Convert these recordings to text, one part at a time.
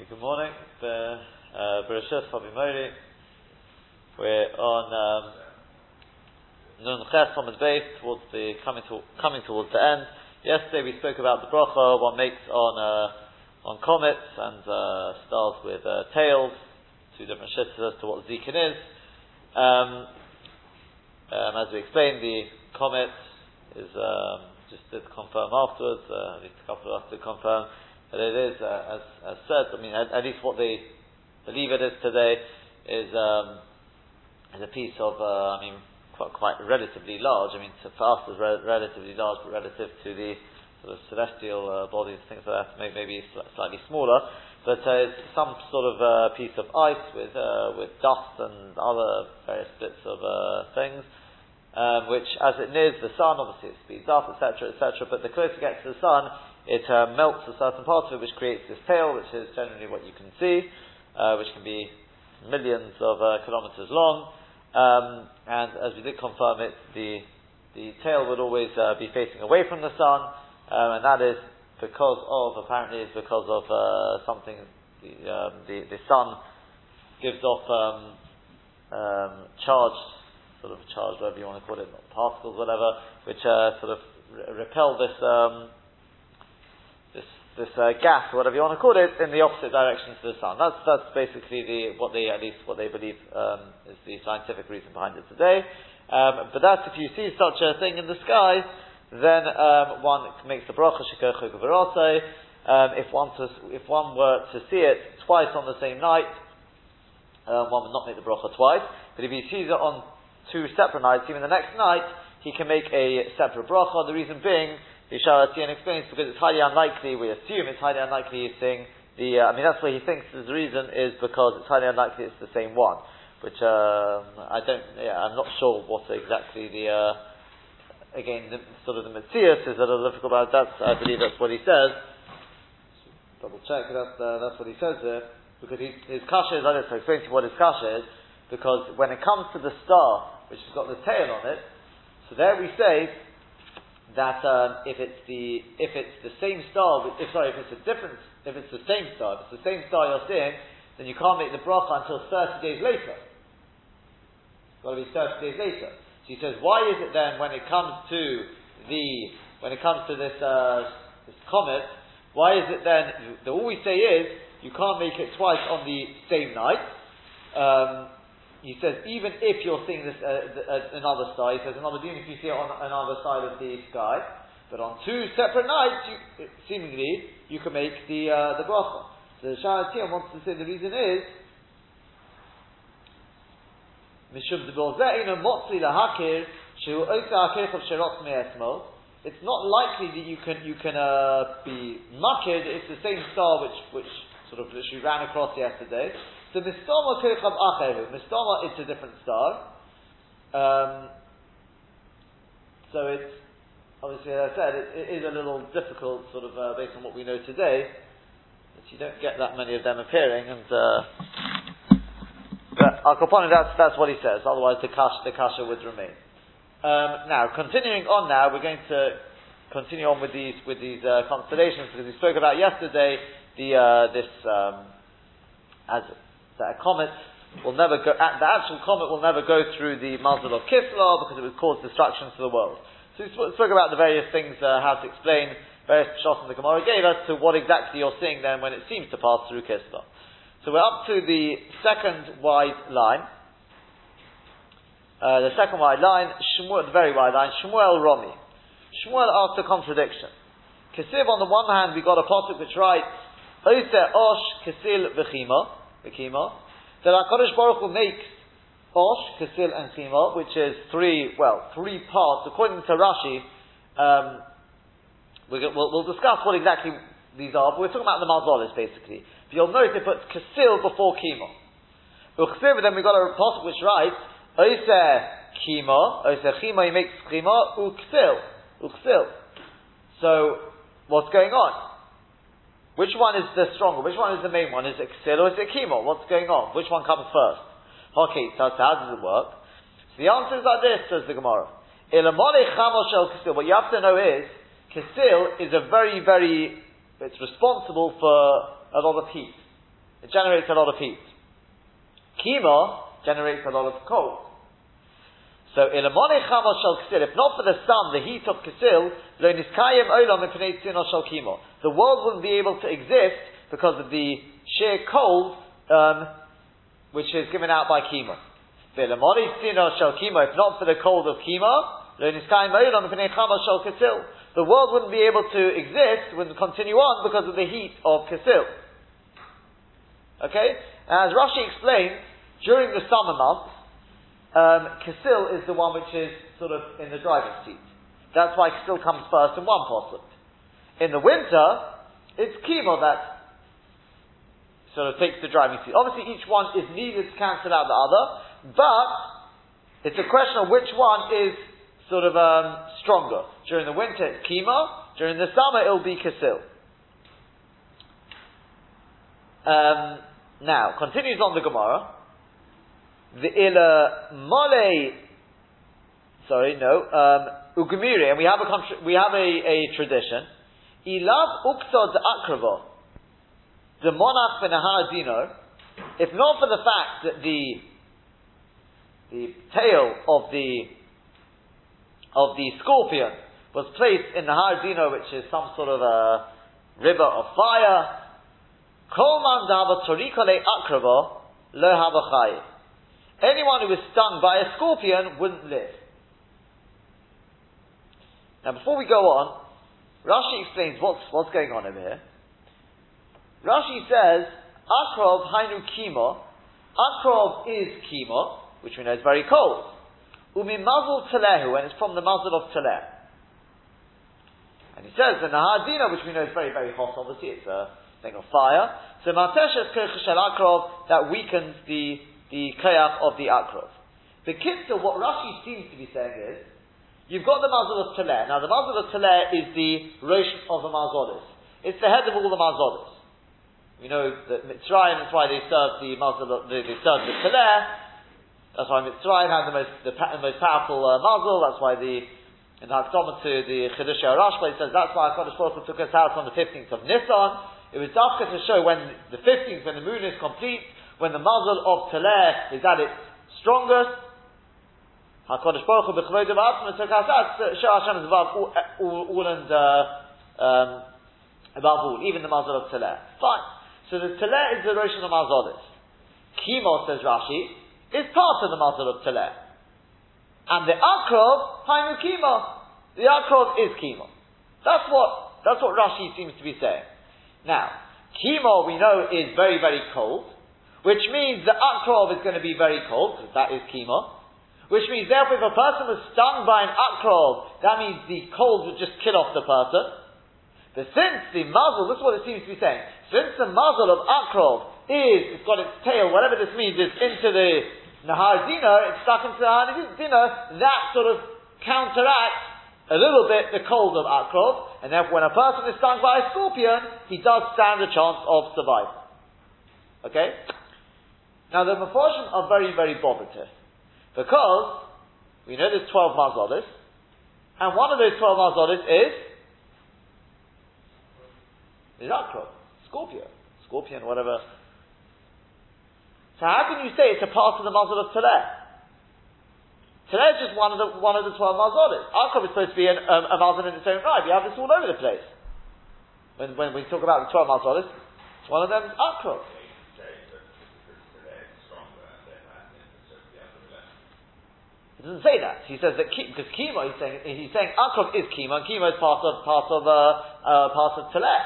Okay, good morning. Uh, Bereshit Mori. We're on um, Nun Ches on the base towards the coming to, coming towards the end. Yesterday we spoke about the bracha one makes on uh, on comets and uh, stars with uh, tails. Two different shits as to what Zikin is. Um, um, as we explained, the comet is um, just did confirm afterwards. Uh, at least a couple of us to confirm but it is, uh, as, as said, I mean, at, at, least what they believe it is today is, um, is a piece of, uh, I mean, quite, quite relatively large. I mean, to, for us, it's re- relatively large, but relative to the sort of celestial uh, bodies, things like that, maybe, maybe slightly smaller. But uh, it's some sort of uh, piece of ice with uh, with dust and other various bits of things, um, which, as it nears the sun, obviously it speeds up, etc., etc. But the closer it gets to the sun, it uh, melts a certain part of it, which creates this tail, which is generally what you can see, uh, which can be millions of uh, kilometers long. Um, and as we did confirm it, the the tail would always uh, be facing away from the sun, um, and that is because of apparently it's because of uh, something the, um, the, the sun gives off um, um, charged sort of charged whatever you want to call it, particles, whatever, which uh, sort of re- repel this um, this uh, gas, whatever you want to call it, in the opposite direction to the sun. That's that's basically the what they at least what they believe um, is the scientific reason behind it today. Um, but that's if you see such a thing in the sky, then um, one makes the bracha shikochu um, If one to, if one were to see it twice on the same night, um, one would not make the bracha twice. But if he sees it on two separate nights, even the next night, he can make a separate bracha. The reason being the Sharatian explains because it's highly unlikely, we assume it's highly unlikely he's seeing the, uh, I mean that's where he thinks the reason is because it's highly unlikely it's the same one. Which, um, I don't, yeah, I'm not sure what exactly the, uh, again, the, sort of the Matthias is a little difficult about that's, I believe that's what he says. Double check, that's, uh, that's what he says there. Because he, his kasha is, I don't know, explain to you what his kasha is, because when it comes to the star, which has got the tail on it, so there we say, that um, if it's the if it's the same star, if sorry, if it's a different, if it's the same star, if it's the same star you're seeing, then you can't make the bracha until 30 days later. It's got to be 30 days later. So he says, why is it then when it comes to the when it comes to this uh, this comet, why is it then that all we say is you can't make it twice on the same night? Um, he says, even if you're seeing this, uh, uh, another star, he says, another even if you see it on another side of the sky, but on two separate nights, you, seemingly, you can make the, uh, the bracha. So the Sharatiyah wants to say the reason is, Mishum it's not likely that you can, you can, uh, be makid, it's the same star which, which sort of literally ran across yesterday, so Mistoma Kirchab Acheru. Mistoma, it's a different star. Um, so it's, obviously, as I said, it, it is a little difficult, sort of, uh, based on what we know today, that you don't get that many of them appearing, and, uh, but Al that's, that's what he says, otherwise the kash, the kasha would remain. Um, now, continuing on now, we're going to continue on with these, with these, uh, constellations, because we spoke about yesterday, the, uh, this, um, as that a comet will never go, the actual comet will never go through the muzzle of Kisla because it would cause destruction to the world. So we spoke about the various things, uh, how to explain various shots the Gemara gave us to what exactly you're seeing then when it seems to pass through Kisla. So we're up to the second wide line. Uh, the second wide line, Shmuel, the very wide line, Shmuel Romi. Shmuel asked a contradiction. Kisiv, on the one hand, we got a pasuk which writes, Ose Osh Kisil V'chima, the Kima, that HaKadosh Baruch Hu makes Osh, Kasil, and Chima, which is three, well, three parts, according to Rashi, um, we will we'll discuss what exactly these are, but we're talking about the Malzolis, basically. But you'll notice it puts Kasil before Kima. Uchsiv, then we've got a part which writes, Oiseh Kima, Oiseh Chima, he makes Chima, Uksil, Uksil. So, what's going on? Which one is the stronger? Which one is the main one? Is it Ksil or is it Kimo? What's going on? Which one comes first? Okay, so how does it work? So the answer is like this, says the Gemara. What you have to know is, Kisil is a very, very, it's responsible for a lot of heat. It generates a lot of heat. Kima generates a lot of cold. So ilamone chama shal ksil. If not for the sun, the heat of kisil, lo niskayim olam shal kimo. The world wouldn't be able to exist because of the sheer cold um, which is given out by kimo. If not for the cold of kisil. The world wouldn't be able to exist, wouldn't continue on because of the heat of kisil. Okay? As Rashi explains, during the summer months, um, Kasil is the one which is sort of in the driving seat. That's why Kasil comes first in one posuk. In the winter, it's Kimo that sort of takes the driving seat. Obviously, each one is needed to cancel out the other, but it's a question of which one is sort of um, stronger. During the winter, it's Kimo. During the summer, it'll be Kasil. Um, now, continues on the Gemara the ila mole. Sorry, no. Um, ugmiri, and we have a we have a, a tradition. Ilav uktod akrava. The monarch benahar dino. If not for the fact that the the tail of the of the scorpion was placed in the Har Dino, which is some sort of a river of fire. Anyone who was stung by a scorpion wouldn't live. Now, before we go on, Rashi explains what's, what's going on over here. Rashi says, Akrov hainu kimo. Akrov is kimo, which we know is very cold. Umi muzzle telehu, and it's from the muzzle of teleh. And he says the nahadina, which we know is very, very hot, obviously, it's a thing of fire. So mateshes kirchashel akrov, that weakens the the kayak of the akrov. The kitzah, what Rashi seems to be saying is, you've got the mazal of Taleh. Now the mazal of Taleh is the rosh of the mazolis. It's the head of all the mazolis. We know that Mitzrayim, that's why they served the mazal, they, they served the Taleh. That's why Mitzrayim had the most, the, the most powerful uh. That's why the, in the Hakdama to the Chidush Rashba, he says that's why HaKadosh Baruch took us out on the 15th of Nisan. It was dafka to show when the 15th, when the moon is complete, when the muzzle of Taleh is at its strongest, HaKadosh Baruch Hu Hashem is above all, all, and, uh, um, above all, even the muzzle of Taleh. Fine. So the Taleh is the Rosh of the Mazolis. Kimo, says Rashi, is part of the muzzle of Taleh. And the Akrov, Hainu Kimo. The Akrov is Kimo. That's what, that's what Rashi seems to be saying. Now, Kimo, we know, is very, very cold. Which means the akrov is going to be very cold, because that is kima. Which means, therefore, if a person was stung by an akrov, that means the cold would just kill off the person. But since the muzzle, this is what it seems to be saying, since the muzzle of akrov is, it's got its tail, whatever this means, is into the Nahar Dino, it's stuck into the Nahar Dino, that sort of counteracts a little bit the cold of akrov, and therefore when a person is stung by a scorpion, he does stand a chance of survival. Okay? Now the Mephoshim are very, very bothered here. Because we know there's 12 mazolis, and one of those 12 mazolis is Akrov, Scorpio, Scorpion, whatever. So how can you say it's a part of the mazal of Taleh? Taleh is just one of the one of the 12 mazolis. Akrov is supposed to be an, um, a mazal in its own right. We have this all over the place. When, when we talk about the 12 mazolis, one of them is Akrov. He doesn't say that. He says that because Kimo, he's saying he's saying akrov is Kimo, and Kimo is part of part of uh, uh, part of teleh.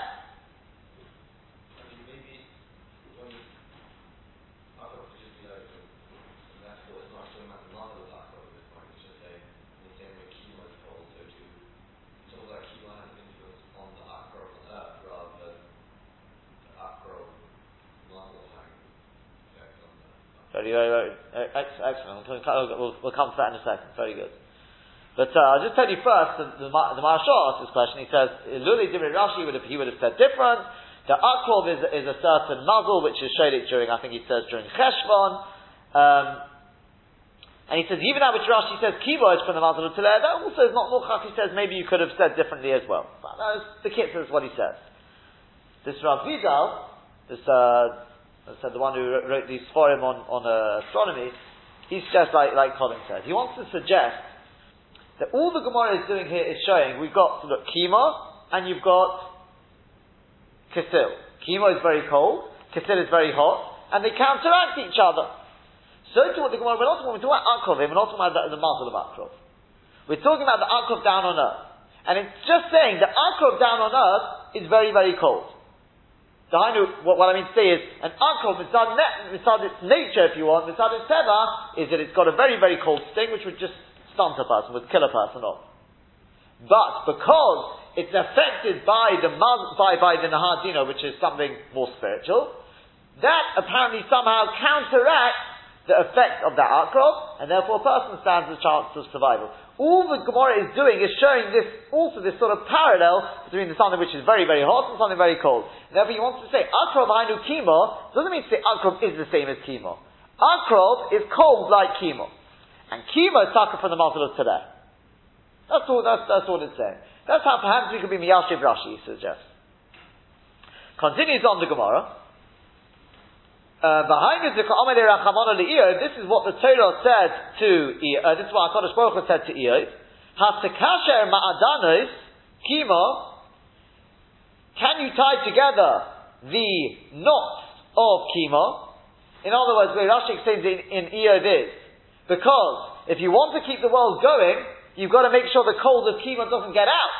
Very, very, excellent. We'll, we'll, come to that in a second. Very good. But uh, I'll just tell you first, the, the, the asked this question. He says, Luli Divrei Rashi, would have, he would have said different. The Akrov is, is a certain muzzle, which is showed it during, I think he says, during Cheshvan. Um, and he says, even that which Rashi says, Kibo is from the muzzle of Tileh, that also is not Mukhach. He says, maybe you could have said differently as well. But no, the kit says what he says. This Rav Vidal, this, uh, I said the one who wrote, these for him on, on uh, astronomy, he suggests, like, like Colin said, he wants to suggest that all the Gemara is doing here is showing we've got, look, Kima, and you've got Kisil. Kima is very cold, Kisil is very hot, and they counteract each other. So to what the Gemara, we're not talking, about Akrov, we're not talking about the, the muzzle of Akrov. We're talking about the Akrov down on earth. And it's just saying the Akrov down on earth is very, very cold. What, what I mean to say is, an Akrov, mitzad, its nature, if you want, mitzad its seva, is that it's got a very, very cold sting, which would just stunt a person, would kill a person off. But because it's affected by the by, by the Nahadino, which is something more spiritual, that apparently somehow counteracts the effect of that akrov, and therefore a person stands a chance of survival. All the Gemara is doing is showing this, also this sort of parallel between the something which is very, very hot and something very cold. Therefore he wants to say, Akrov Hainu Kimo, doesn't mean to say Akrov is the same as Kimo. Akrov is cold like Kimo. And Kimo is taka from the mouth of today. That's all, that's, that's all it's saying. That's how perhaps we could be Miyashiv Rashi, he suggests. Continues on the Gemara. Uh, behind al-Io, this is what the Torah said to uh, this is what HaKadosh Baruch said to Iyov. Hasekasher ma'adanos kimo. Can you tie together the knots of kimo? In other words, where Rashi explains in, in is because if you want to keep the world going, you've got to make sure the cold of kimo doesn't get out.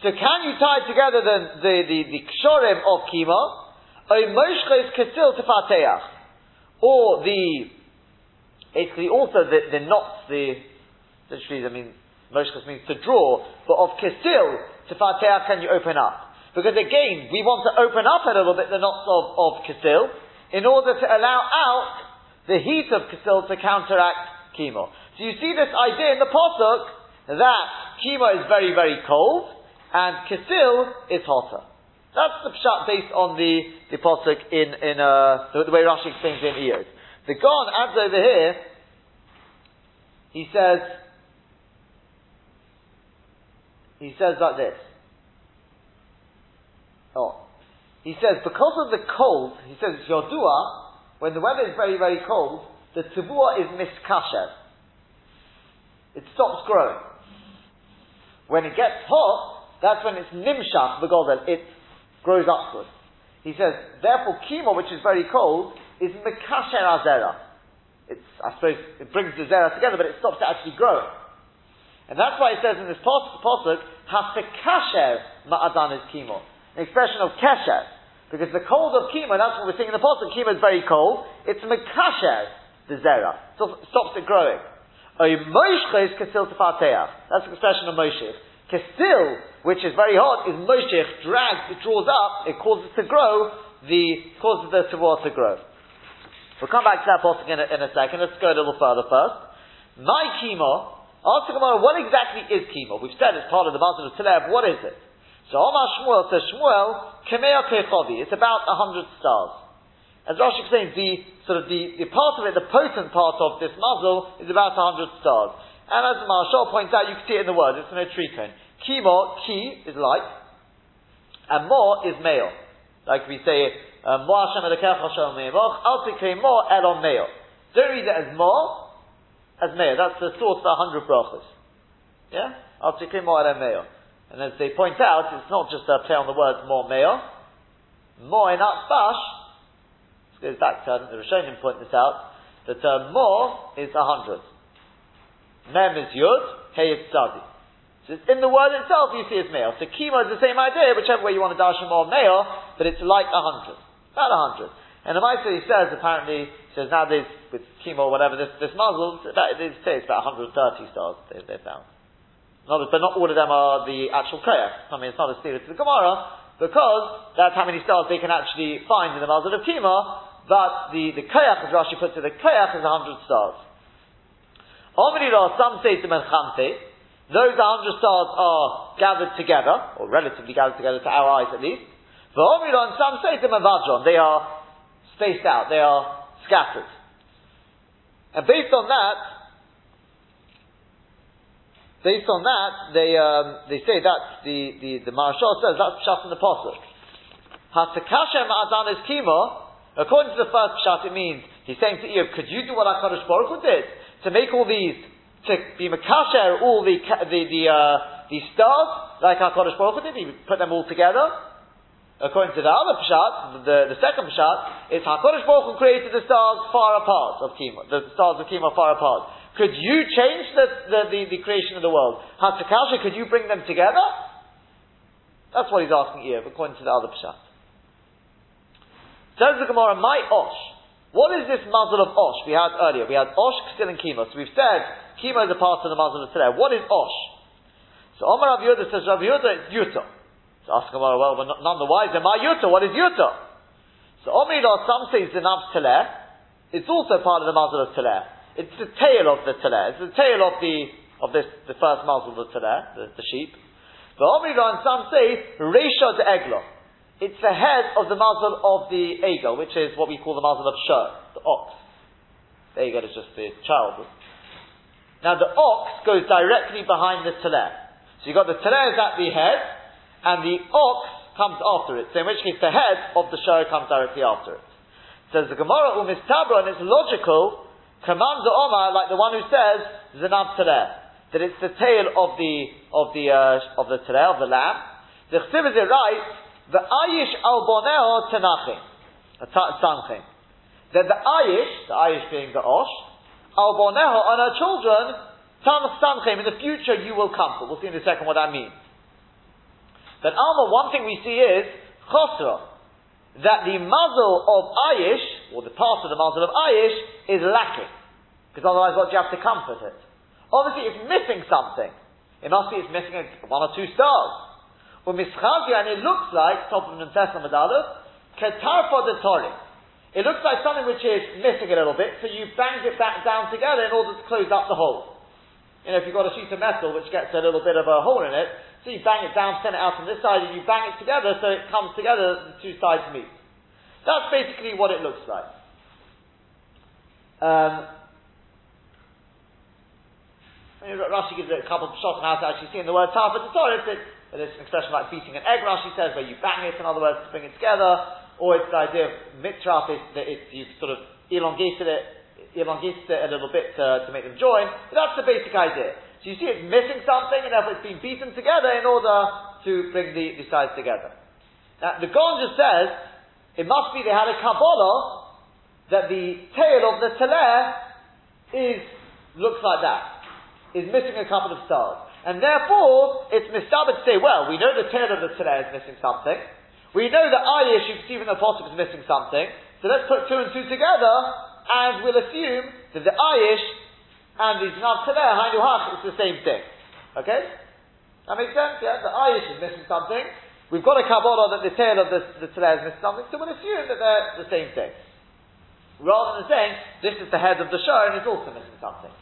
So can you tie together the the the, the kshorim of kimo? Or the, basically also the, the knots, the, literally, I mean, moshkes means to draw, but of kisil, to fateach can you open up? Because again, we want to open up a little bit the knots of, of kisil, in order to allow out the heat of kisil to counteract Kimo. So you see this idea in the posuk that Kimo is very, very cold, and kisil is hotter. That's the pshat based on the, the posuk in, in uh, the, the, way Rashi explains it in Eos. The Gon adds over here, he says, he says like this. Oh. He says, because of the cold, he says it's Yodua, when the weather is very, very cold, the tavua is miskasher. It stops growing. When it gets hot, that's when it's nimshach, the godel, it's grows upward. He says, therefore, Kimo, which is very cold, is mekasher azera. It's, I suppose, it brings the zera together, but it stops it actually growing. And that's why it says in this posuk, hasekasher ma'adan is Kimo. An expression of kesher. Because the cold of Kimo, that's what we're seeing in the posuk, Kimo is very cold, it's mekasher, the zera. So stops it growing. That's the expression of Moshe. Kestil, which is very hot, is moshich, drags, it draws up, it causes it to grow, the, causes the tavor to grow. We'll come back to that posting in in a second. Let's go a little further first. My Kimo, ask the Gemara, what exactly is Kimo? We've said it's part of the Mazal of Tilev, what is it? So Omar Shmuel says, Shmuel, Kemea Kechovi, it's about a hundred stars. As Rashi explains, the sort of the, the part of it, the potent part of this muzzle is about a hundred stars. And as Marshall points out, you can see it in the word, it's in a tricone. Kimo, ki is like, and more is male. Like we say, uh, more Hashem Elokech Hashem Me'evoch, al tikre more elon male. Don't read it as more, as male. That's the source of the hundred brachas. Yeah? Al tikre more elon male. And as they point out, it's not just a play on the words more male. More in Atbash, this goes back to, the Rishonim point this out, the term more is a hundred. Mem is Yud, Hey is Tzadi. In the word itself you see it's male. So Kima is the same idea, whichever way you want to dash him or male, but it's like a hundred. About a hundred. And the Maisa he says, apparently, he says nowadays with Kimo or whatever, this, this muzzle, they say it's about 130 stars they, they found. Not, but not all of them are the actual koyach. I mean, it's not a steer to the Gemara, because that's how many stars they can actually find in the muzzle of Kimo, but the, the koyach, as Rashi puts it, the koyach is 100 stars. Omrila, some say to Menchamte, those 100 stars are gathered together, or relatively gathered together to our eyes at least. For Omrila, some say to Mavadron, they are spaced out, they are scattered. And based on that, based on that, they um, they say that the the the Marashal says that's just in the posuk. Hatakashem kimo. According to the first shot, it means he's saying to Iyov, could you do what HaKadosh Baruch Hu did? To make all these, to be Makasher, all the, the, the, uh, the stars, like HaKadosh Baruch Hu did, he put them all together. According to the other Pshat, the, the second Pshat, it's HaKadosh Baruch Hu created the stars far apart of Kima. The stars of Kima far apart. Could you change the, the, the, the creation of the world? Hatzakasha, could you bring them together? That's what he's asking here, according to the other Pshat. Says the Gemara, my Osh. What is this muzzle of Osh we had earlier? We had Osh, Ksil, and Kima. So we've said Kima is a part of the muzzle of today. What is Osh? So Omar Rav Yehuda says, Rav Yehuda, it's Yuta. So ask Gemara, well, we're none the wiser. My Yuta, what is Yuta? So Omar some say it's Zinav Teleh. It's also part of the muzzle of Teleh. It's the tail of the Teleh. It's the tail of the, of this, the first muzzle of the the, the sheep. The Omrida and some say, Reisha de Eglah. It's the head of the muzzle of the Egel, which is what we call the muzzle of Shur, the ox. The Egel is just the child. Now the ox goes directly behind the Teleh. So you've got the Teleh is at the head, and the ox comes after it. So in which case the head of the Shur comes directly after it. Says the Gemara Umistabra, and it's logical, commands the Omar like the one who says, Zanab Teleh that it's the tail of the of the uh, of the tereh, of the lamb. The chsiv is right? The ayish al boneo tenachim, tanchim. That the ayish, the ayish being the osh, al on her children, tam. In the future, you will come. comfort. We'll see in a second what that means. But Alma, one thing we see is chosra, that the muzzle of ayish, or the part of the muzzle of ayish, is lacking. Because otherwise, what do you have to comfort it? Obviously, it's missing something. It must be it's missing one or two stars. Or mischazia, and it looks like, top of the Nuntes Aleph, ketarfa de tori. It looks like something which is missing a little bit, so you bang it back down together in order to close up the hole. You know, if you've got a sheet of metal which gets a little bit of a hole in it, so you bang it down, send it out from this side, and you bang it together so it comes together, the two sides meet. That's basically what it looks like. Um, Rashi gives a couple of shots on how to actually see in the word Tafa Torah. There's an expression like beating an egg, Rashi says, where you bang it, in other words, to bring it together. Or it's the idea of mitraf, is that you've sort of elongated it, elongated it a little bit to, to make them join. But that's the basic idea. So you see it's missing something, and therefore it's been beaten together in order to bring the, the sides together. Now, the Gon just says, it must be they had a Kabbalah that the tail of the Teleh is, looks like that is missing a couple of stars. And therefore, it's mistaber to say, well, we know the tail of the Tzileh is missing something. We know that Ayish, can see from the Apostle, is missing something. So let's put two and two together, and we'll assume that the Ayish and the Zinav Tzileh, Hainu Hach, is the same thing. Okay? That makes sense, yeah? The Ayish is missing something. We've got a Kabbalah that the tail of the, the Tzileh is missing something, so we'll assume that they're the same thing. Rather than saying, this is the head of the show and it's also missing something.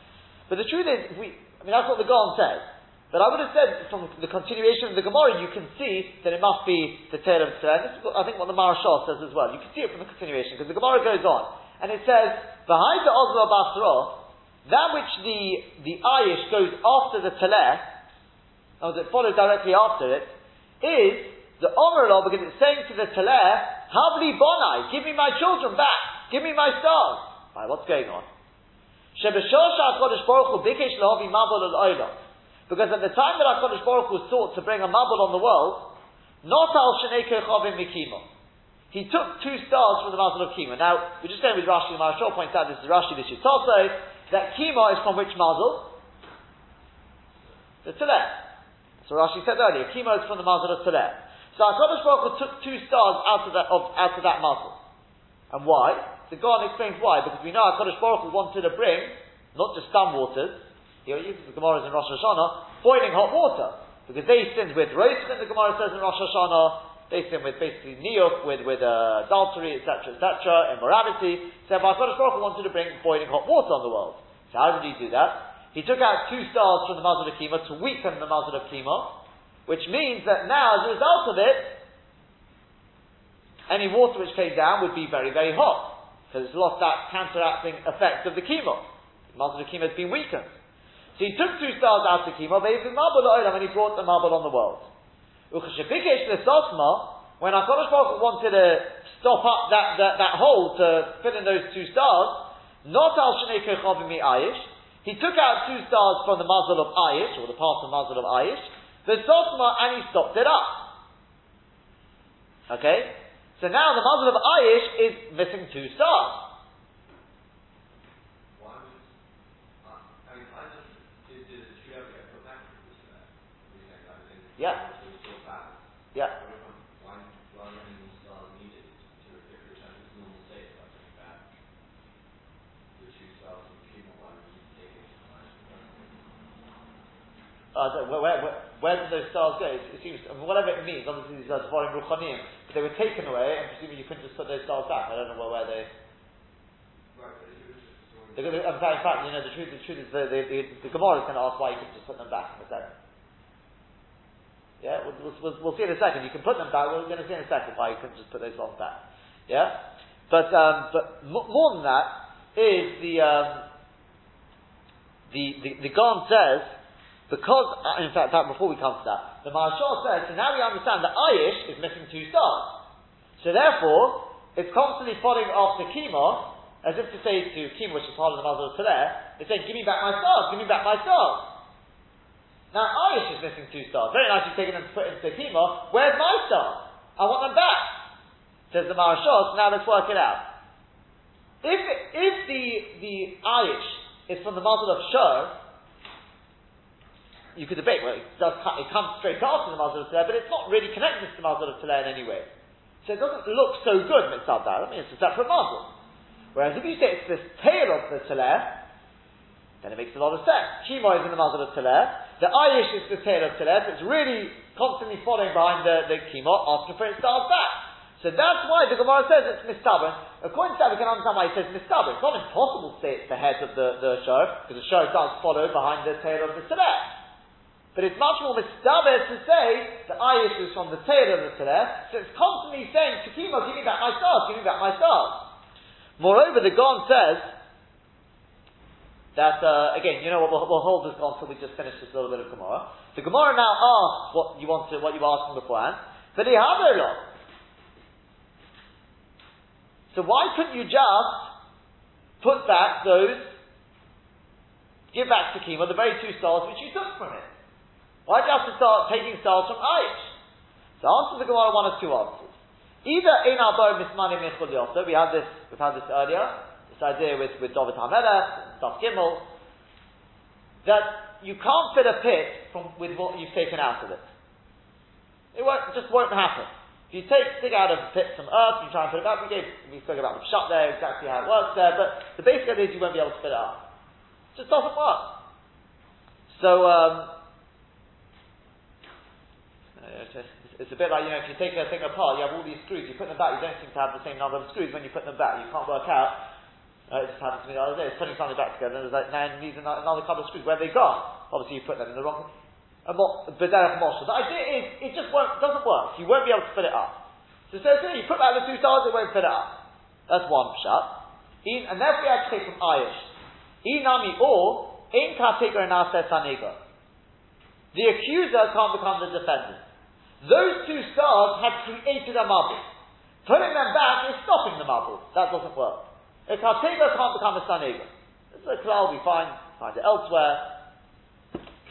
But the truth is, we, I mean, that's what the Gaon says. But I would have said from the continuation of the Gemara, you can see that it must be the tail of the This is, I think, what the Marashal says as well. You can see it from the continuation because the Gemara goes on and it says, "Behind the Ozra Basra, that which the the Ayish goes after the Teleh, or that follows directly after it, is the Omer law because it's saying to the Teleh, Havli Bonai, give me my children back, give me my stars. Right, what's going on? Because at the time that HaKadosh Baruch was thought to bring a Mabul on the world, not al Shnei Kechavim Mikimo. He took two stars from the Mazel of Kima. Now, we're just going with Rashi, and Marashal points out this is Rashi, this is also, that Kima is from which Mazel? The Teleh. So Rashi said earlier, Kima is from the Mazel of Teleh. So HaKadosh Baruch took two stars out of that, of, out of that Mazel. And why? The Gaon explains why, because we know HaKadosh Baruch Hu wanted to bring, not just some waters, he uses the Gemara in Rosh Hashanah, boiling hot water. Because they sinned with roasting, the Gemara says in Rosh Hashanah, they sinned with basically niyuk, with, with uh, adultery, etc., etc., immorality. So HaKadosh Baruch wanted to bring boiling hot water on the world. So how did he do that? He took out two stars from the Mazal of Kima to weaken the Mazal of Kima, which means that now, as a result of it, any water which came down would be very, very hot because it's lost that counteracting effect of the Kimo. The muscle of Kimo has been weakened. So he took two stars out of Kimo, but the mabul and he brought the mabul on the world. When HaKadosh Baruch wanted to stop up that, that, that hole to fill in those two stars, not al shnei ayish. He took out two stars from the muzzle of ayish, or the part of the muzzle of ayish, the sotma, and he stopped it up. Okay? So now the muzzle of ayish is missing two stars. Yeah. Yeah. Uh, where, where, where, did those stars go? It, seems, whatever it means, obviously these are Dvarim Ruchanim, but they were taken away, and presumably you couldn't just put those stars back. I don't know where, where they... in fact, in fact, you know, the truth, the truth is the, the, the, the Gemara is going to ask why you couldn't just put them back in a second. Yeah, we'll, we'll, we'll, see in a second. You can put them back. We're going to see in a second why you couldn't just put those ones back. Yeah, but um, but more than that is the um, the the, the Gon says because uh, in fact, before we come to that, the Maharshal says so now we understand that Ayish is missing two stars. So therefore, it's constantly following after Kima, as if to say to Kima, which is part of the Mazal today, it's saying, "Give me back my stars. Give me back my stars." Now Ayish is missing two stars. Very nice you've taken them to put into Kima. Where's my stars? I want them back. Says the Marashos, now let's work it out. If, if the, the Ayish is from the muzzle of Shur, you could debate, well, it, does, it comes straight after the muzzle of Telah, but it's not really connected to the muzzle of Telah in any way. So it doesn't look so good, Mitzvah I mean, it's a separate. Whereas if you say it's this tail of the Telah, then it makes a lot of sense. Kimo is in the muzzle of Telah, the Ayish is the tail of Telef. It's really constantly following behind the, the Kimo, asking for its stars back. So that's why the Gemara says it's mistaber. According to that, we can understand why he says mistaber. It's not impossible to say it's the head of the, the show, because the show does follow behind the tail of the Telef. But it's much more mistaber to say the Ayish is from the tail of the Telef, so it's constantly saying, Kimo, give me back my stars, give me back my stars. Moreover, the Gon says, that uh, again, you know what? We'll, we'll hold this on until we just finish this little bit of Gemara. The Gemara now asks what you want to, what you asked beforehand. But he had a lot. So why couldn't you just put back those, give back to Kima the very two stars which you took from it? Why you have to start taking stars from Aish? So answer the Gemara one of two answers. Either in our bow mismani michul we had this, we've had this earlier this idea with, with David HaMelech, Daf Gimel, that you can't fill a pit from, with what you've taken out of it. It won't, just won't happen. If you take, dig out of a pit some earth, you try and put it back, we gave, we spoke about the shut there, exactly how it works there, but the basic idea is you won't be able to fill it up. It just doesn't work. So, um, it's a bit like, you know, if you take a thing apart, you have all these screws, you put them back, you don't seem to have the same number of screws when you put them back. You can't work out uh, it just happened to me the other day. It's putting something back together, and there's like, now needs another, another couple of screws. Where they gone? Obviously, you put them in the wrong. A mo- The idea is, it just won't, doesn't work. You won't be able to fill it up. So, so, so you put back the two stars, it won't fill it up. That's one shot. And therefore, we have to take from Ayish. Inami or, in Katiga and Saniga. The accuser can't become the defendant. Those two stars have created a mabul. Putting them back is stopping the mabul. That doesn't work. A Kartega can't become a Sanega. This is a klal we find, find it elsewhere.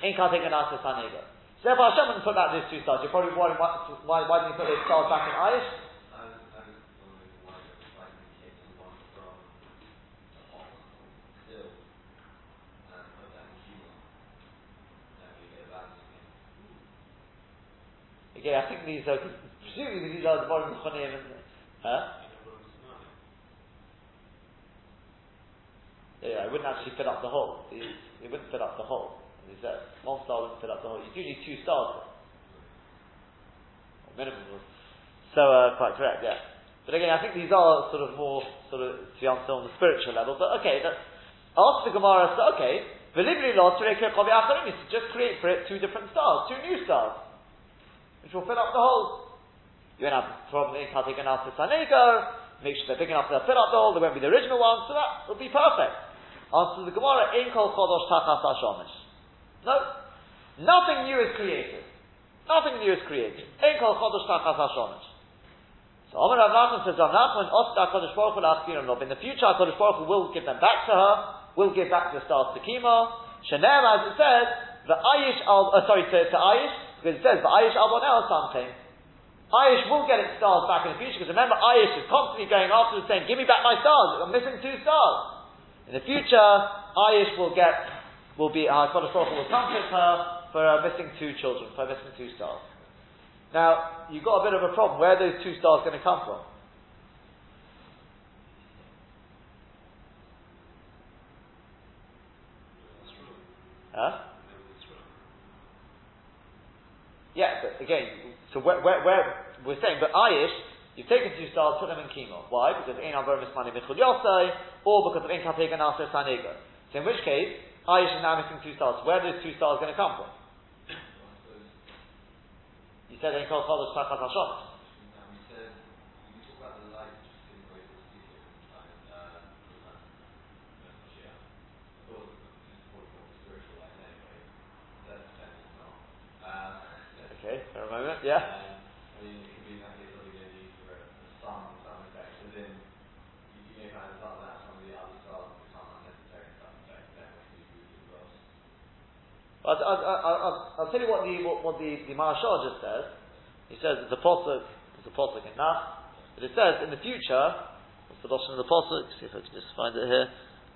In Kartega Nasa Sanega. So therefore Hashem wouldn't put back those two stars. You're probably wondering why, why, why didn't he put those stars back in Aish? Okay, I think these are, presumably these are the Barim Chonim and, huh? Yeah, it wouldn't actually fill up the hole. It, wouldn't fill up the hole. He said, one star wouldn't fill up the hole. You do need two stars. Minimum. So, uh, quite correct, yeah. But again, I think these are sort of more, sort of, to honest, on the spiritual level. But okay, that's, ask the Gemara, so, okay, just create for it two different stars, two new stars, which will fill up the hole. You won't have the problem in Kartik and Sanego, make sure they're big enough to fill up the hole, they won't be the original one, so that will be perfect. Answers the Gemara, Ein kol chodosh tachas hashomish. No. Nothing new is created. Nothing new is created. Ein kol chodosh tachas hashomish. So Omer Rav Nachman says, Rav Nachman, Osta HaKadosh Baruch Hu In the future, HaKadosh Baruch Hu will give them back to her, will give back the stars to Kima. Shenem, as it says, the Ayish al, uh, sorry, to, to Ayish, because it says, the Ayish al Bonel something. Ayish will get its stars back in the future, because remember, Ayish is constantly going after and saying, give me back my stars, I'm missing two stars. In the future, Ayish will get, will be, uh, HaKadosh Baruch will comfort her for uh, missing two children, for missing two stars. Now, you've got a bit of a problem. Where are those two stars going to come from? Huh? Yeah, but again, so where, where, where we're saying, but Ayish, you've taken two stars, put them in Kimo. Why? Because in Avar Mismani Michul Yosai, or because of Inka Pega Nasa Saniga. So in which case, Ayish is now missing two stars. Where are those two stars going to come from? You said in Kol Chodesh Tachas Hashon. Okay, for a moment, yeah. I mean, it could be that it's only going to be for a sun to some effect, as in, you, you know, kind of start that some of the other stars become unnecessary in some effect, then when you move to the I'll, I'll, I'll, tell you what the what, what the, the Marashal just says. He says it's a posuk, it's a posuk in Nach, but it says in the future. What's the lashon of the posuk? See if I can just find it here.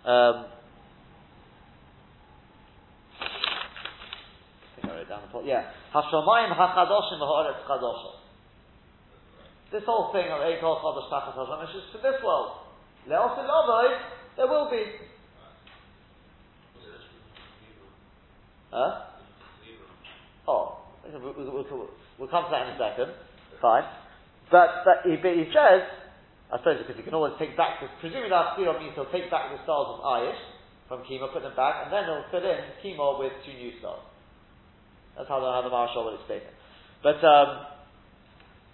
Um, down the pot. Yeah. Hashamayim hachadoshim ha'aretz chadoshim. This whole thing of Eikol Chodesh Tachas Hashem is just for this world. Avoid, there will be. Huh? Oh, we'll, we'll, we'll, come to that in a second. Fine. But, but, he, but he says, I suppose because he can always take back, because presumably that Sphirot means he'll take back the stars of Ayish from Kima, put them back, and then he'll fill in Kima with two new stars. That's how the, how the Marshal will explain it. But um,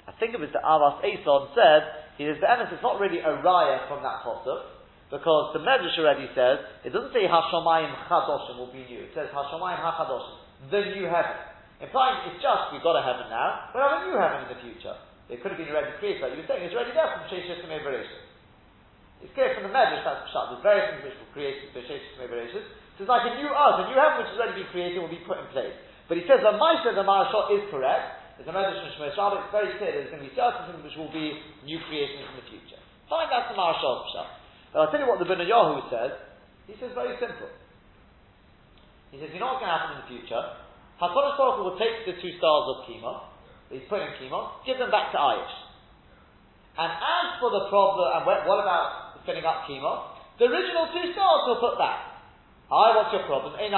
I think it was the Avas Eson said, he says, the emes, is not really a raya from that posuk, because the Medrash already says, it doesn't say Hashamayim Chadoshim will be new, it says Hashamayim HaChadoshim, the new heaven. Implying it's just, we've got a heaven now, we'll have a new heaven in the future. It could have been already created, like you were saying, it's already there from Sheshis to Mevareshis. It's clear from the Medrash that's Pshat, there's various things which were created for Sheshis to Mevareshis. So it's like a new ah, earth, a new heaven which has already been created will be put in place. But he says that Maisa the Marashal is correct. There's a Medrash from Shabbat, it's very clear there's going to be certain things which will be new creations in the future. Fine, that's the Marashal Pshat. But I'll tell you what the Benayahu says. He says very simple. He says, you know what's going to happen in the future? HaKadosh Baruch will take the two stars of Kima, he's put in Kima, give them back to Ayish. And as for the problem, and what about filling up Kima? The original two stars will put back. Hi, what's your problem? Ein.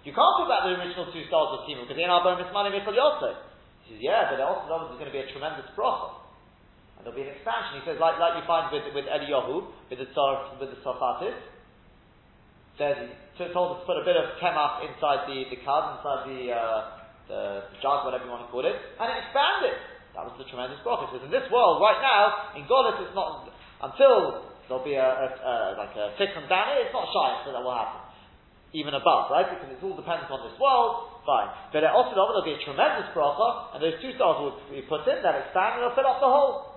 You can't talk about the original two stars of Timur because in our bonus money Mikol. He says, yeah, but also obviously going to be a tremendous bracha. And there'll be an expansion. He says, like, like you find with, with Eliyahu, with the Tzar, with the Tzafatis. Says, he told us to put a bit of kemach inside the, the card, inside the, uh, the jug, whatever you want to call it, and it expanded. That was the tremendous bracha. In this world, right now, in Golis, it's not, until there'll be a, a, a like a tikkun down here, it's not shy, so that will happen even above, right? Because it's all dependent on this world, fine. But at Osid there'll be a tremendous bracha, and those two stars will be put in, they'll expand and they'll fill up the hole.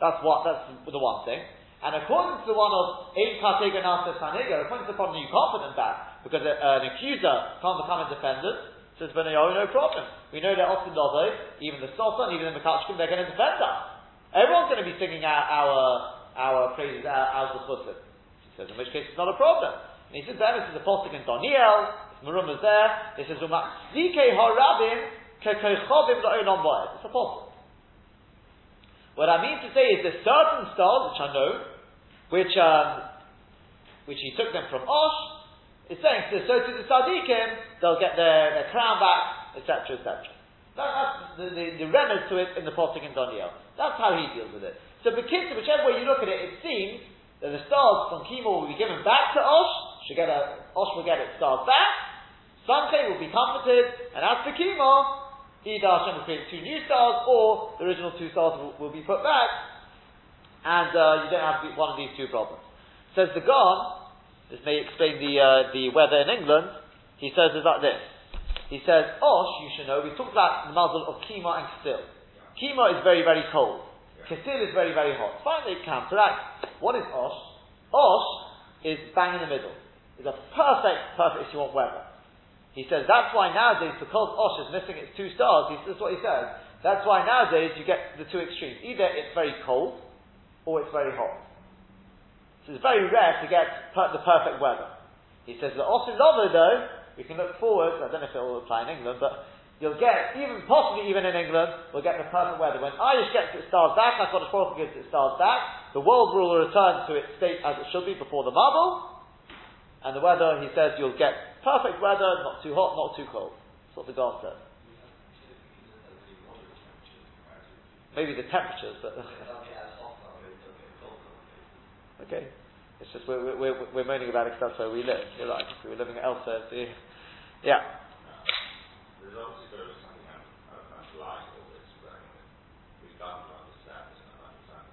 That's what, that's the one thing. And according to the one of Ein Katega Nasa Saniga, according to the problem you can't put them back, because uh, an accuser can't become a defendant, says Benayahu, no problem. We know that often even the Sultan, even the Makachkim, they're going to defend us. Everyone's going to be singing our, our, our praises of the He says, in which case it's not a problem. And he says, this is a postic in Daniel, Marum is there, it says, Dike harabim kekechovim la'olam ba'ed. It's a postic. What I mean to say is there's certain stars, which I know, which, um, which he took them from Osh, is saying, so, so to the Sadiqim, they'll get their, their crown back, etc., etc. That, that's the, the, the remnant to it in the Postic in Daniel. That's how he deals with it. So, Bekitza, whichever way you look at it, it seems that the stars from Kimo will be given back to Osh, should get a, Osh will get its stars back, Sanche will be comforted, and as for Kima, either Hashem will create two new stars, or the original two stars will, will be put back, and uh, you don't have one of these two problems. Says the Gon, this may explain the, uh, the weather in England, he says it's like this. He says, Osh, you should know, we talked about the muzzle of Kima and Ksil. Kima is very, very cold. Kasil is very, very hot. Finally, counteract. What is Osh? Osh is bang in the middle. It's a perfect, perfect if you want weather. He says that's why nowadays, because Osh is missing its two stars, he, this is what he says. That's why nowadays you get the two extremes. Either it's very cold, or it's very hot. So it's very rare to get per- the perfect weather. He says the Osh is over though, we can look forward, I don't know if it will apply in England, but you'll get, even possibly even in England, we'll get the perfect weather. When Irish gets its stars back, HaKadosh Baruch Hu gives its stars back, the world will return to its state as it should be before the mabul, and the weather, he says, you'll get perfect weather, not too hot, not too cold. That's what the God says. Maybe the temperatures, but okay. It's just we're, we're, we're moaning about it where we live. You're right. We were living elsewhere, so yeah. There's obviously got to be something underlying all this, but we can't understand this and understand.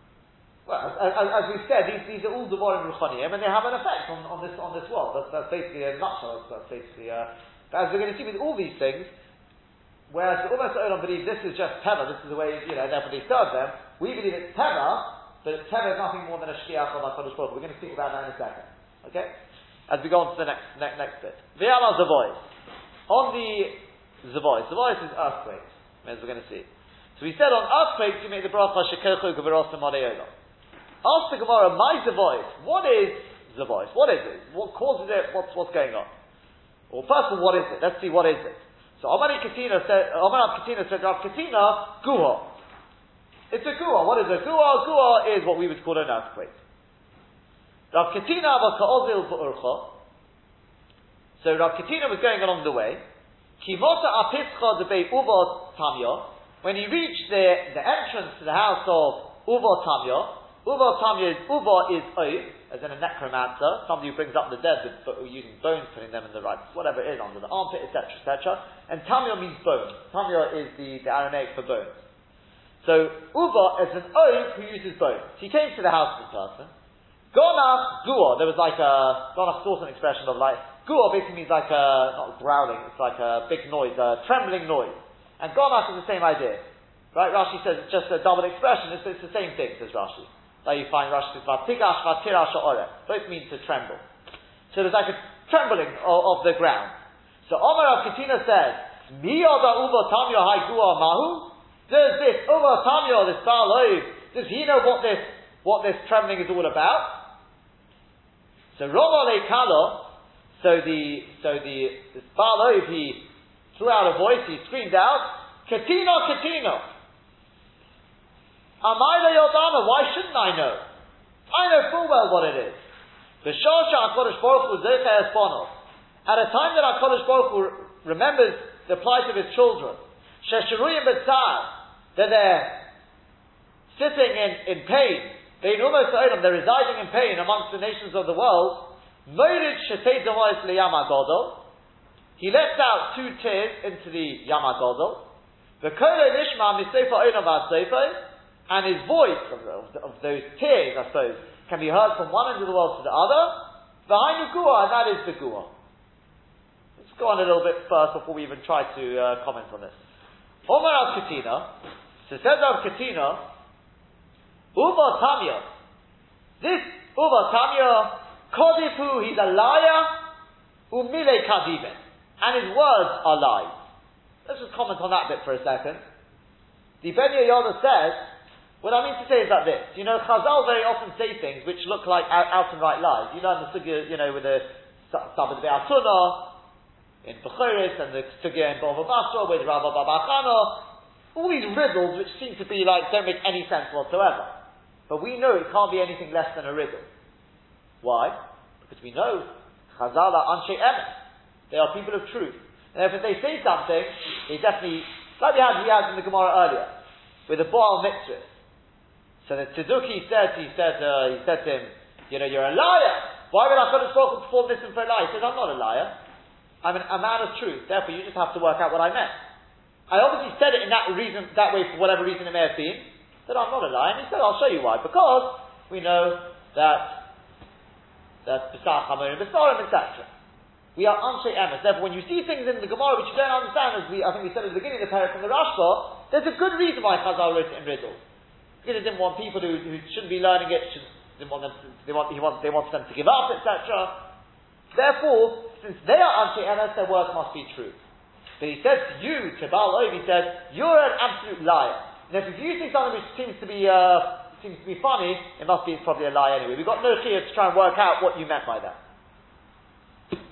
As, as, we've said, these, these are all the Devarim Ruchaniim, and they have an effect on, on this on this world. That's, that's basically a nutshell. That's basically. Uh, but as we're going to see with all these things, whereas Ummah Olam believe this is just Teva, this is the way you know therefore they them. We believe it's Teva, but Teva is nothing more than a shliach of HaKadosh Baruch We're going to speak about that in a second. Okay? As we go on to the next, next, next bit. V'yala Zavois. On the Zavois. Zavois is earthquakes, as we're going to see. So we said on earthquakes you make the bracha Shekochu Gavirosim Areolam. Ask the Gemara, my Zavois, what is Zavois? What is it? What causes it? What's, what's going on? Well, first of all, what is it? Let's see what is it. So Amari Katina said, Amar Katina said, Rav Katina, Guha. It's a Guha. What is a Guha? Guha is what we would call an earthquake. Rav Katina was Ka'ozil. So Rav Katina was going along the way. Kimota Apischa Debei Uva Tamya. When he reached the, the entrance to the house of Uva Tamya, Uva Tamya is, Uva is Oy, as in a necromancer, somebody who brings up the dead but using bones, putting them in the right, whatever it is, under the armpit, etc., etc. And tamya means bone. Tamya is the, the Aramaic for bones. So uva is an oath who uses bones. He came to the house of the person. Gonach gua, there was like a Gonach thought an expression of like gua basically means like a not growling, it's like a big noise, a trembling noise. And Gonach is the same idea. Right? Rashi says it's just a double expression, it's, it's the same thing, says Rashi. Like you find Rashi says, Vatigash Both mean to tremble. So there's like a trembling of, of the ground. So Omar of Katina says, Miyada Uva Tamya Haigua Mahu? Does this Uva Tamya, this Baal does he know what this what this trembling is all about? So Romale Kalo, so the so the this he threw out a voice, he screamed out, Katina. Amayla Yodana, why shouldn't I know? I know full well what it is. The Shasha HaKadosh Baruch Hu At a time that HaKadosh Baruch Hu remembers the plight of his children, Shesharuyim B'tzar, that they're sitting in, in pain, they're almost they're residing in pain amongst the nations of the world, Morid Shetei Demois Liyama Godol, he lets out two tears into the Yama Godol, the Kolo Nishma Misefa Ad and his voice of, of, those tears, I suppose, can be heard from one end of the world to the other. Behind the Gua, and that is the Gua. Let's go on a little bit first before we even try to uh, comment on this. Omar al Katina, so says al Katina, Uva Tamya. This Uva Tamya, Kodifu, he's a liar, Umile Kadiben. And his words are lies. Let's just comment on that bit for a second. The Ben Yoda says what I mean to say is that this. You know, Chazal very often say things which look like out, out and right lies. You learn the sugya, you know, with the Sabbath Be'atuna, in Bechoris, and the sugya in Bava Basra, with Rabba bar bar Chana. All these riddles which seem to be like, don't make any sense whatsoever. But we know it can't be anything less than a riddle. Why? Because we know Chazal are Anshe Emes. They are people of truth. And if they say something, they definitely, like we had, we had in the Gemara earlier, with the Baal Mitzvah. So the Tzeduki said, he said, uh, he said to him, you know, you're a liar. Why would HaKadosh Baruch Hu perform this and for a lie? He says, I'm not a liar. I'm an, a man of truth. Therefore, you just have to work out what I meant. I obviously said it in that reason, that way for whatever reason it may have been. That I'm not a liar. And he said, I'll show you why. Because we know that that Pesach Hamorim Besarim, etc. We are Anshe Emes. Therefore, when you see things in the Gemara which you don't understand, as we, I think we said at the beginning of the perek from the Rashba, There's a good reason why Chazal wrote it in riddles. Because he didn't want people who, who shouldn't be learning it, didn't want them to, they, want, he want, they wanted them to give up, etc. Therefore, since they are Anshe Emes, their words must be true. But he says to you, to Baal he says, you're an absolute liar. Now, if you think something which seems to be, uh, seems to be funny, it must be probably a lie anyway. We've got no clear to try and work out what you meant by that.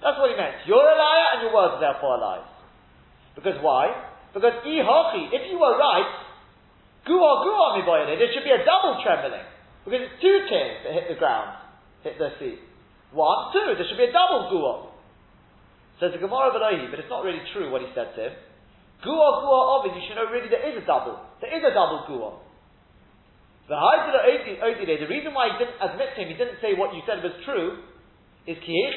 That's what he meant. You're a liar and your words are therefore lies. Because why? Because ihochi, if you were right, Guah guah miboyade. There should be a double trembling. Because it's two tears that hit the ground, hit the sea. One, two, there should be a double guah. Says the Gemara Belohi, but it's not really true what he said to him. Guah guah ovid, you should know really there is a double. There is a double guah. The reason why he didn't admit to him, he didn't say what you said was true, is is in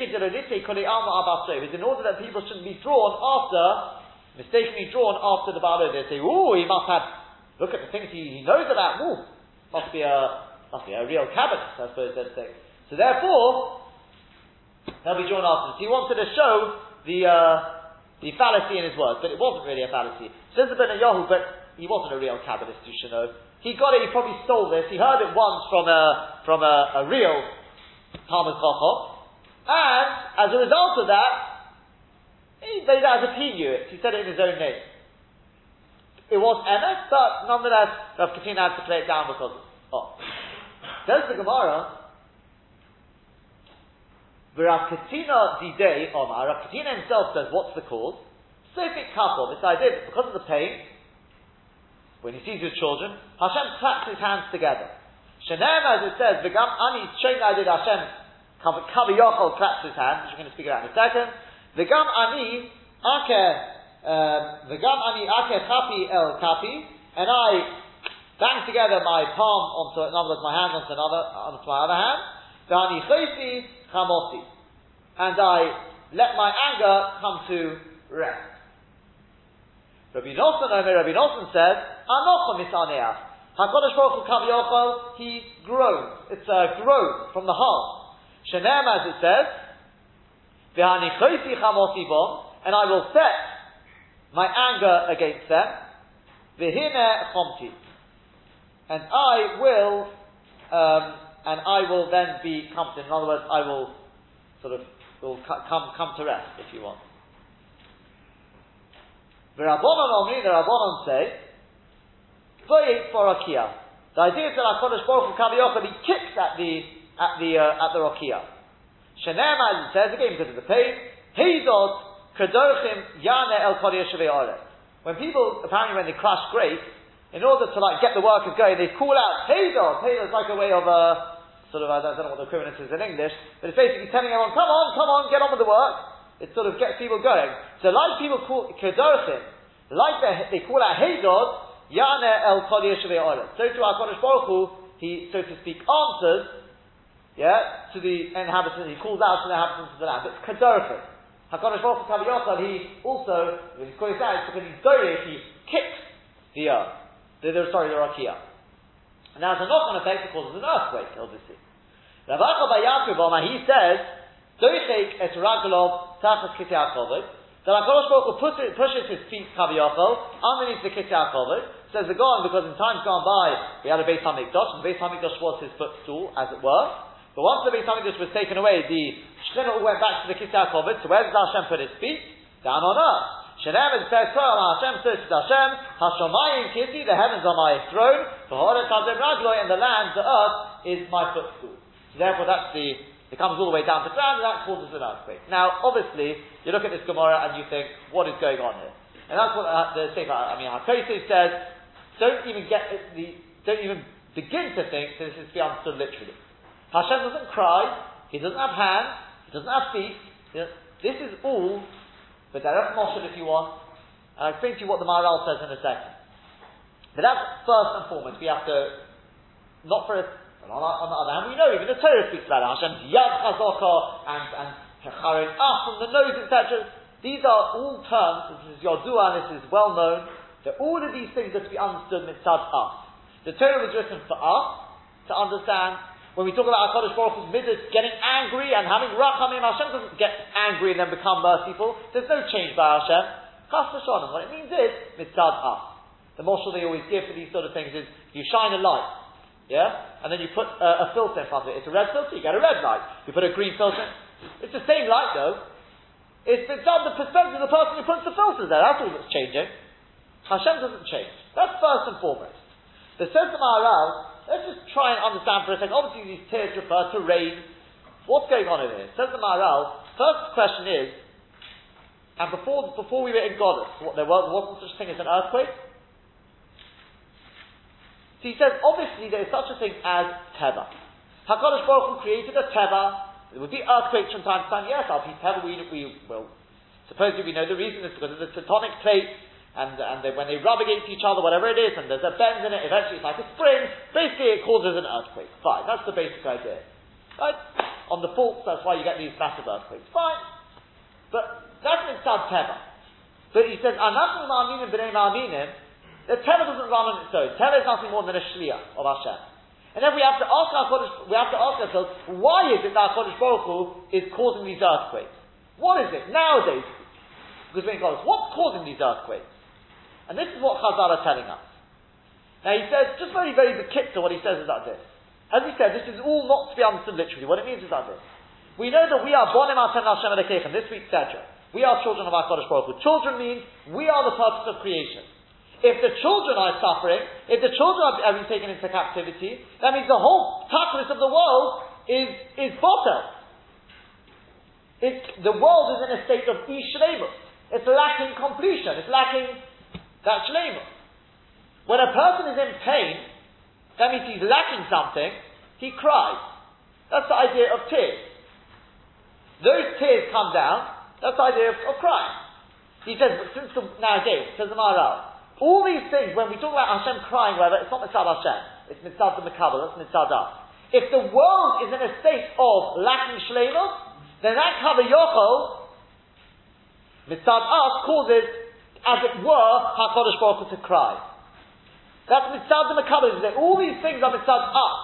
order that people shouldn't be drawn after, mistakenly drawn after the Baal They say, oh, he must have Look at the things he, he knows about. Ooh, must be a must be a real cabinet, I suppose they'd say. So therefore, they'll be drawn after this. He wanted to show the uh, the fallacy in his words, but it wasn't really a fallacy. Says the Benayahu, but he wasn't a real Kabbalist, you should know. He got it, he probably stole this, he heard it once from a from a, a real Talmud Chacham, and as a result of that, he, as if he knew it, he said it in his own name. It was emes, but nonetheless, Rav Katina had to play it down because oh. Says the Gemara, Rav Katina Didei Omar, Rav Katina himself says, what's the cause? Sofik Kapov, this idea that because of the pain, when he sees his children, Hashem claps his hands together. Shenem, as it says, V'gam Ani did Hashem, Kavi Yochel claps his hands, which we're going to speak about in a second. V'gam Ani Aker um, the gam ani ake chapi el kapi, and I bang together my palm onto, in other words, my hand onto another, onto my other hand, Dani chosi chamoti, and I let my anger come to rest. Rabbi Nosson, Rabbi Nosson says, Anocha misaneach. HaKadosh Baruch Hu Kav he grows. It's a growth from the heart. Shenem, as it says, V'hani chosi chamoti bom, and I will set my anger against them. Vihine chomti. And I will, um, and I will then be comforted. In other words, I will sort of will come come to rest, if you want. The Rabbanon Omri, the Rabbanon say, for Akia. The idea is that HaKadosh Baruch Hu Kaviyachal, he kicks at the, at the, uh, at the Rakia. Shenem, as it says again, because of the pain, Heidot Kedorchim Yane El When people, apparently when they crush grapes, in order to like get the workers going, they call out, Hazel! Hazel is like a way of, uh, sort of, I don't, know what the equivalent is in English, but it's basically telling everyone, come on, come on, get on with the work. It sort of gets people going. So like people call Kedorchim, like they, they call out Hazel, Yane El So to our Kodesh Baruch Hu, he, so to speak, answers, yeah, to the inhabitants, he calls out to the inhabitants of the land. It's Kedorchim. Hakadosh Baruch Hu he also, when he's calling out, because he's Dorish, he kicks the earth. The, the, sorry, the Rakia. And now, it's a knock-on effect, it causes an earthquake, obviously. Rav Acha bar Yaakov, he says, Doichek et Raglov tachas Kisei HaKovod, that HaKadosh Baruch Hu pushes, his feet, Kaviyachol, underneath the Kisei HaKovod, says the God, because in times gone by, we had a Beis HaMikdash, and Beis HaMikdash was his footstool, as it were, but once the Beis Hamikdash was taken away, the Shechina all went back to the Kisei HaKovod. So where does Hashem put his feet? Down on earth. Shenem it says, Hashem to Hashem, Hashomayim Kisi, the heavens are my throne, V'horet Hazem Ragloy, and the land, the earth, is my footstool. So therefore that's the, it comes all the way down to ground, and that causes an earthquake. Now, obviously, you look at this Gemara and you think, what is going on here? And that's what uh, the Sefer, I mean, Hakosi says, don't even get the, don't even begin to think that this is to be understood literally. Hashem doesn't cry, He doesn't have hands, doesn't have feet. This is all the direct motion if you want. And I'll explain to you what the Maharal says in a second. But that's first and foremost, we have to, not for a, on, on the other hand, we know even the Torah speaks about. Hashem's Yad Chazaka and, and Hecharin up from the nose, etc. These are all terms, this is Yodua, this is well known, that all of these things are to be understood mitzad us. The Torah was written for us to understand when we talk about HaKadosh Baruch Hu's midas getting angry and having rachamim, Hashem doesn't get angry and then become merciful. There's no change by Hashem. Chas What it means is, mitzad us. The moshel they always give for these sort of things is you shine a light, yeah, and then you put a, a filter in front of it. It's a red filter, you get a red light. You put a green filter. It's the same light though. It's, on the perspective of the person who puts the filters there. That's all that's changing. Hashem doesn't change. That's first and foremost. The says the Maharal, let's just try and understand for a second. Obviously, these tears refer to rain. What's going on over here? Says the Maharal, first question is, and before, before we were in Goddess, what, there was, wasn't such a thing as an earthquake? So he says, obviously there is such a thing as Teva. HaKadosh Baruch Hu created a Teva. There would be earthquakes from time to time. Yes, Al Teva, we, we will. Supposedly we know the reason is because of the tectonic plates and, and they, when they rub against each other, whatever it is, and there's a bend in it, eventually it's like a spring, basically it causes an earthquake. Fine, that's the basic idea. Right? On the faults, that's why you get these massive earthquakes. Fine. But that's mitzad teva. But he says, Anachim ma'aminim b'nei ma'aminim, the teva doesn't run on its own. Teva is nothing more than a shliach of Hashem. And then we have to ask our Kodesh, we have to ask ourselves, why is it that Kodesh Baruch Hu is causing these earthquakes? What is it nowadays? Because in Goddess, what's causing these earthquakes? And this is what Chazal are telling us. Now he says, just very, very to what he says is like this. As we said, this is all not to be understood literally. What it means is like this. We know that we are Bonim Atem Hashem Elekechem, this week's Sedra. We are children of our Kodesh Baruch Hu. Children means we are the purpose of creation. If the children are suffering, if the children are, being taken into captivity, that means the whole tachlis of the world is, is bottom. the world is in a state of ishlemus. It's lacking completion. It's lacking that's shlema. When a person is in pain, that means he's lacking something, he cries. That's the idea of tears. Those tears come down, that's the idea of, of crying. He says, but since the, nowadays, says the Maharal, all these things, when we talk about Hashem crying, whatever, it's not mitzad Hashem, it's mitzad the Makabal, that's mitzad us. If the world is in a state of lacking shlemus, then that Kaviyachol, mitzad us, causes as it were, HaKadosh Baruch Hu to cry. That's mitzad the Makabal. All these things are mitzad us.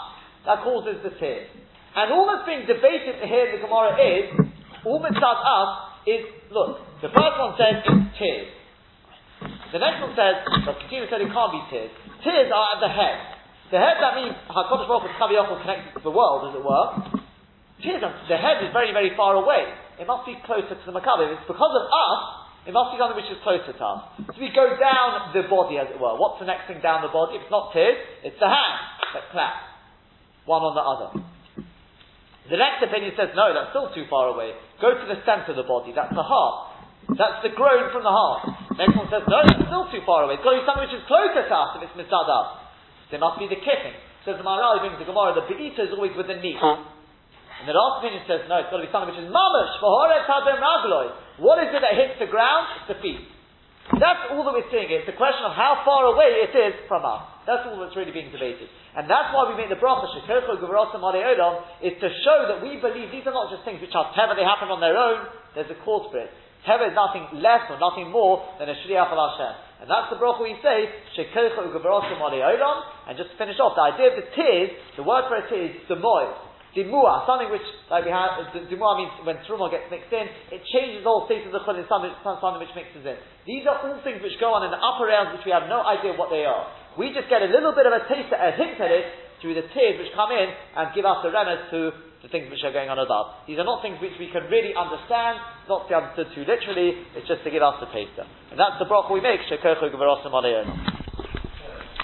That causes the tears. And all that's being debated here in the Gemara is, all mitzad us is, look, the first one says it's tears. The next one says, but Katina said it can't be tears. Tears are at the head. The head, that means HaKadosh Baruch Hu is connected to the world, as it were. Tears, the head is very, very far away. It must be closer to the Makabal. It's because of us it must be something which is closer to us. So we go down the body, as it were. What's the next thing down the body? It's not tears, it's the hand that. One on the other. The next opinion says, no, that's still too far away. Go to the center of the body. That's the heart. That's the groan from the heart. Next one says, no, that's still too far away. It's got to be something which is closer to us if it's mitzad There must be the kicking. Says the Maharal, brings the Gemara, the be'ita is always with the knee. And the last opinion says, no, it's got to be something which is mamash, v'horet hadem ragloi. What is it that hits the ground? It's the feet. That's all that we're seeing. It's a question of how far away it is from us. That's all that's really being debated. And that's why we make the bracha, shekocho guverosim is to show that we believe these are not just things which are teva, they happen on their own, there's a cause for it. Teva is nothing less or nothing more than a shliach of Hashem. And that's the bracha we say, shekocho guverosim and just to finish off, the idea of the tears, the word for it is demois. Dimua, something which, like we have, dimua means when truma gets mixed in, it changes the whole of the chul in something, something which mixes in. These are all things which go on in the upper realms which we have no idea what they are. We just get a little bit of a taste, a hint at it through the tears which come in and give us a remez to the things which are going on above. These are not things which we can really understand, not to be understood too literally, it's just to give us a taster. And that's the bracha we make, shekochu